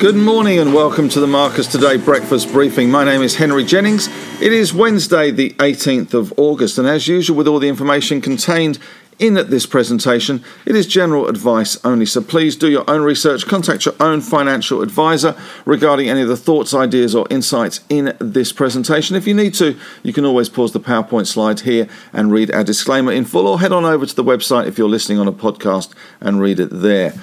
Good morning and welcome to the Marcus Today breakfast briefing. My name is Henry Jennings. It is Wednesday, the 18th of August, and as usual, with all the information contained in this presentation, it is general advice only, so please do your own research, contact your own financial advisor regarding any of the thoughts, ideas, or insights in this presentation. If you need to, you can always pause the PowerPoint slide here and read our disclaimer in full, or head on over to the website if you're listening on a podcast and read it there.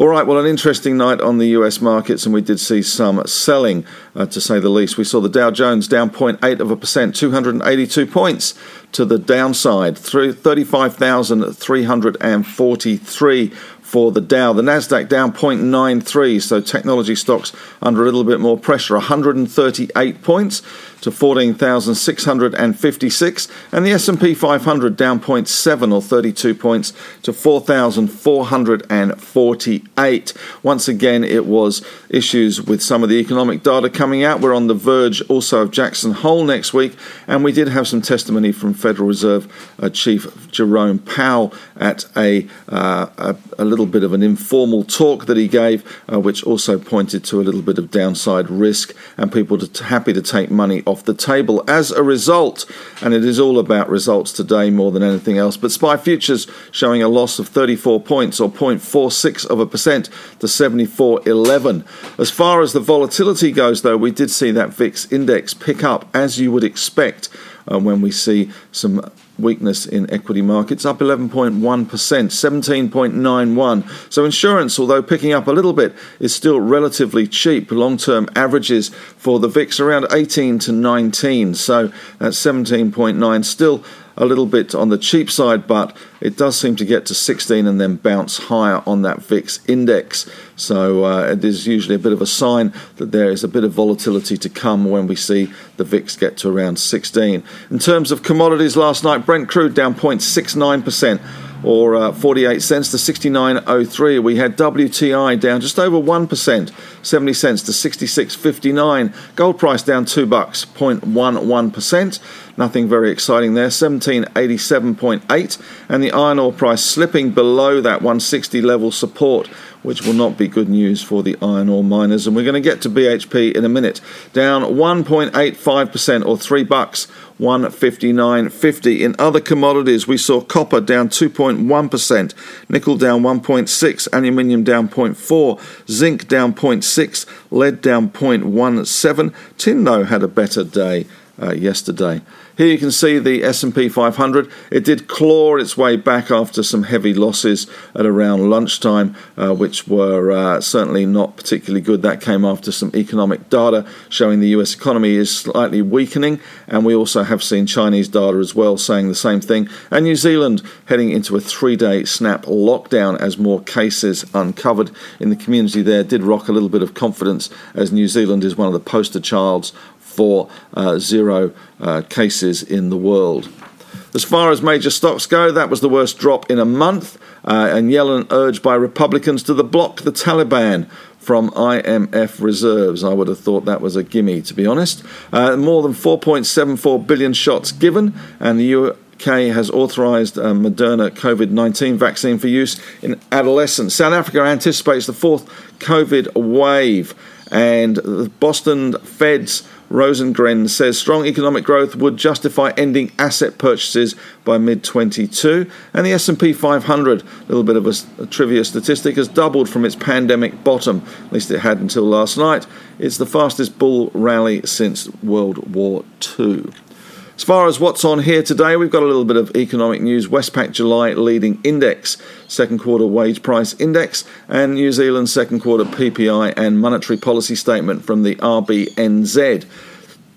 All right, well, an interesting night on the US markets, and we did see some selling, uh, to say the least. We saw the Dow Jones down 0.8 of a percent, 282 points to the downside, 35,343 for the Dow. The Nasdaq down 0.93, so technology stocks under a little bit more pressure, 138 points to 14,656 and the S&P 500 down 0.7 or 32 points to 4,448. Once again it was issues with some of the economic data coming out. We're on the verge also of Jackson Hole next week and we did have some testimony from Federal Reserve uh, Chief Jerome Powell at a, uh, a, a, little bit of an informal talk that he gave uh, which also pointed to a little bit of downside risk and people to, happy to take money off the table as a result. And it is all about results today more than anything else. But SPI futures showing a loss of 34 points or 0.46 of a percent to 74.11. As far as the volatility goes, though, we did see that VIX index pick up as you would expect uh, when we see some weakness in equity markets, up 11.1%, 17.91. So insurance, although picking up a little bit, is still relatively cheap. Long-term averages for the VIX around 18 to 19. So that's 17.9, still a little bit on the cheap side, but it does seem to get to 16 and then bounce higher on that VIX index. So uh, it is usually a bit of a sign that there is a bit of volatility to come when we see the VIX get to around 16. In terms of commodities last night, Brent crude down 0.69% or uh, 48 cents to 69.03. We had WTI down just over 1%, 70 cents to 66.59. Gold price down 2 bucks, 0.11%. Nothing very exciting there, 1787.8 and the iron ore price slipping below that 160 level support which will not be good news for the iron ore miners. And we're going to get to BHP in a minute. Down 1.85% or 3 bucks, 159.50. In other commodities, we saw copper down 2.1%, nickel down 1.6, aluminium down 0.4, zinc down 0.6, lead down 0.17. Tin though had a better day uh, yesterday. Here you can see the S&P 500. It did claw its way back after some heavy losses at around lunchtime, uh, which were uh, certainly not particularly good. That came after some economic data showing the US economy is slightly weakening, and we also have seen Chinese data as well saying the same thing. And New Zealand heading into a three-day snap lockdown as more cases uncovered in the community there did rock a little bit of confidence as New Zealand is one of the poster childs for uh, zero uh, cases in the world. As far as major stocks go, that was the worst drop in a month, uh, and Yellen urged by Republicans to the block the Taliban from IMF reserves. I would have thought that was a gimme, to be honest. Uh, more than 4.74 billion shots given, and the UK has authorised a Moderna COVID 19 vaccine for use in adolescents. South Africa anticipates the fourth COVID wave, and the Boston Fed's Rosengren says strong economic growth would justify ending asset purchases by mid 22, and the S&P 500, a little bit of a, a, trivia statistic, has doubled from its pandemic bottom. At least it had until last night. It's the fastest bull rally since World War II. As far as what's on here today, we've got a little bit of economic news. Westpac July leading index, second quarter wage price index, and New Zealand's second quarter PPI and monetary policy statement from the RBNZ.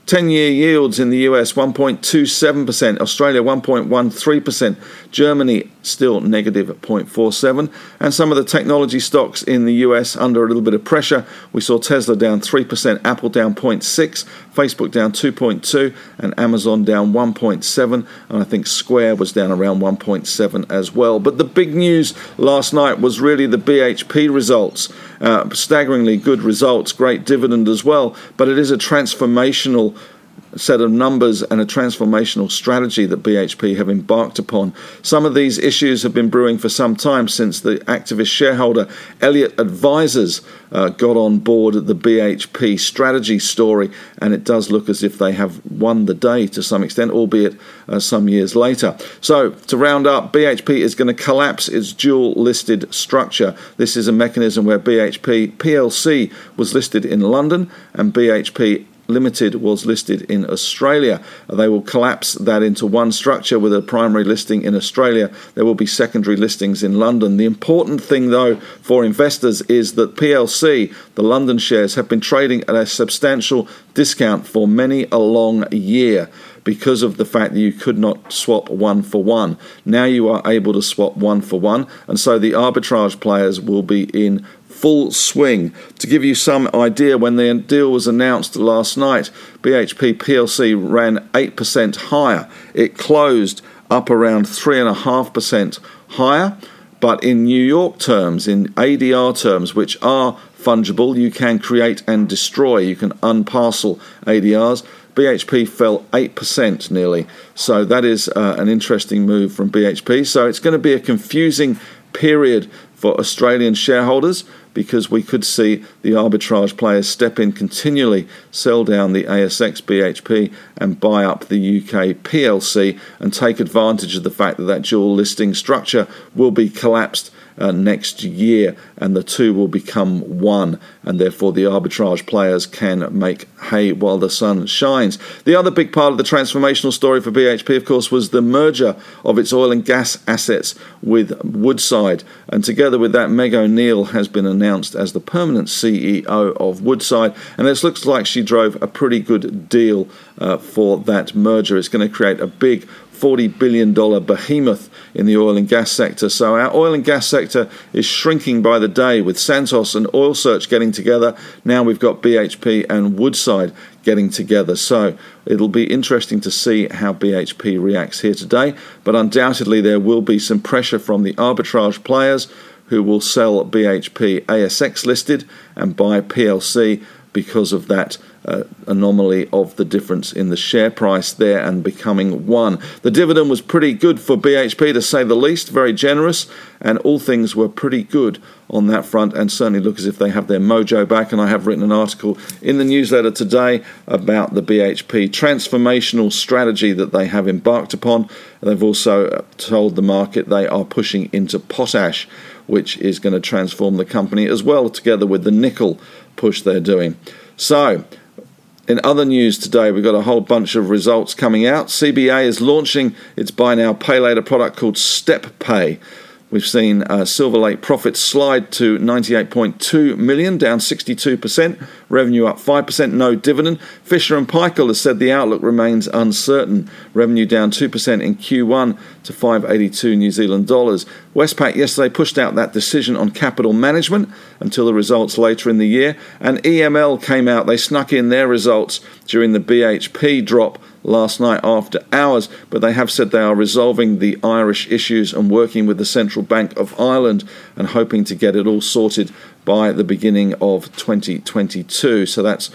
10 year yields in the US 1.27%, Australia 1.13%, Germany still negative 0.47, and some of the technology stocks in the US under a little bit of pressure. We saw Tesla down 3%, Apple down 0.6, Facebook down 2.2, and Amazon down 1.7, and I think Square was down around 1.7 as well. But the big news last night was really the BHP results. Uh, staggeringly good results, great dividend as well, but it is a transformational set of numbers and a transformational strategy that BHP have embarked upon. Some of these issues have been brewing for some time since the activist shareholder Elliott Advisors uh, got on board the BHP strategy story, and it does look as if they have won the day to some extent, albeit uh, some years later. So, to round up, BHP is going to collapse its dual listed structure. This is a mechanism where BHP PLC was listed in London and BHP Limited was listed in Australia. They will collapse that into one structure with a primary listing in Australia. There will be secondary listings in London. The important thing, though, for investors is that PLC, the London shares, have been trading at a substantial discount for many a long year because of the fact that you could not swap one for one. Now you are able to swap one for one, and so the arbitrage players will be in full swing. To give you some idea, when the deal was announced last night, BHP PLC ran 8% higher. It closed up around 3.5% higher. But in New York terms, in ADR terms, which are fungible, you can create and destroy, you can unparcel ADRs. BHP fell 8% nearly. So that is uh, an interesting move from BHP. So it's going to be a confusing period for Australian shareholders because we could see the arbitrage players step in continually, sell down the ASX BHP and buy up the UK PLC and take advantage of the fact that that dual listing structure will be collapsed uh, next year, and the two will become one, and therefore the arbitrage players can make hay while the sun shines. The other big part of the transformational story for BHP, of course, was the merger of its oil and gas assets with Woodside, and together with that, Meg O'Neill has been announced as the permanent CEO of Woodside, and it looks like she drove a pretty good deal uh, for that merger. It's going to create a big $40 billion behemoth in the oil and gas sector. So our oil and gas sector is shrinking by the day with Santos and Oil Search getting together. Now we've got BHP and Woodside getting together. So it'll be interesting to see how BHP reacts here today. But undoubtedly, there will be some pressure from the arbitrage players who will sell BHP ASX listed and buy PLC because of that uh, anomaly of the difference in the share price there and becoming one. The dividend was pretty good for BHP to say the least, very generous, and all things were pretty good on that front and certainly look as if they have their mojo back. And I have written an article in the newsletter today about the BHP transformational strategy that they have embarked upon. They've also uh, told the market they are pushing into potash, which is going to transform the company as well, together with the nickel push they're doing. So, in other news today, we've got a whole bunch of results coming out. CBA is launching its buy now, pay later product called Step Pay. We've seen uh, Silver Lake profits slide to 98.2 million, down 62%. Revenue up 5%, no dividend. Fisher and Paykel has said the outlook remains uncertain. Revenue down 2% in Q1 to 582 New Zealand dollars. Westpac yesterday pushed out that decision on capital management until the results later in the year, and EML came out. They snuck in their results during the BHP drop last night after hours, but they have said they are resolving the Irish issues and working with the Central Bank of Ireland and hoping to get it all sorted by the beginning of 2022. So that's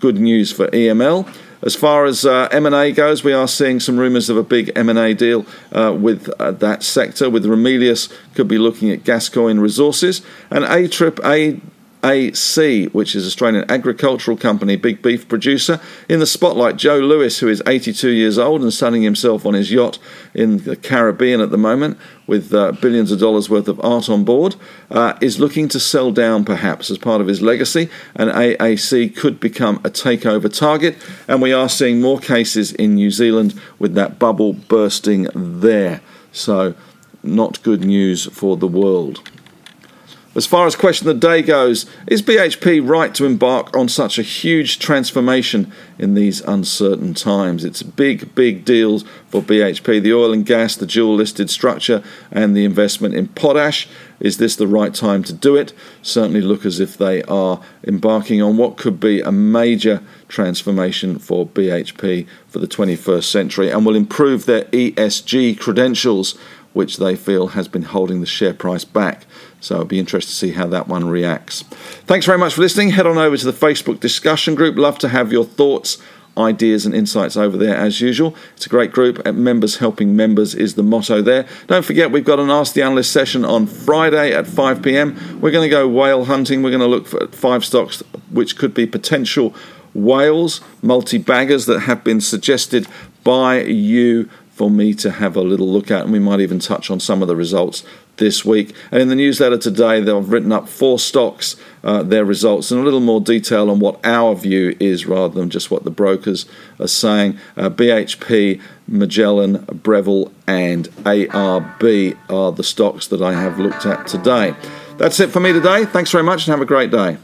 good news for EML. As far as uh, M&A goes, we are seeing some rumours of a big M&A deal uh, with uh, that sector. With Ramelius, could be looking at Gascoyne Resources and A Trip A AC, which is Australian agricultural company, big beef producer. In the spotlight, Joe Lewis, who is 82 years old and sunning himself on his yacht in the Caribbean at the moment with uh, billions of dollars worth of art on board, uh, is looking to sell down perhaps as part of his legacy, and AAC could become a takeover target. And we are seeing more cases in New Zealand with that bubble bursting there. So, not good news for the world. As far as question of the day goes, is BHP right to embark on such a huge transformation in these uncertain times? It's big, big deals for BHP. The oil and gas, the dual listed structure, and the investment in potash. Is this the right time to do it? Certainly look as if they are embarking on what could be a major transformation for BHP for the 21st century and will improve their ESG credentials, which they feel has been holding the share price back. So it'll be interesting to see how that one reacts. Thanks very much for listening. Head on over to the Facebook discussion group. Love to have your thoughts ideas and insights over there as usual. It's a great group. Members helping members is the motto there. Don't forget, we've got an Ask the Analyst session on Friday at 5 pm. We're going to go whale hunting. We're going to look for five stocks which could be potential whales, multi baggers that have been suggested by you for me to have a little look at, and we might even touch on some of the results this week. And in the newsletter today, they've written up four stocks, uh, their results, and a little more detail on what our view is rather than just what the brokers are saying. Uh, BHP, Magellan, Breville, and ARB are the stocks that I have looked at today. That's it for me today. Thanks very much and have a great day.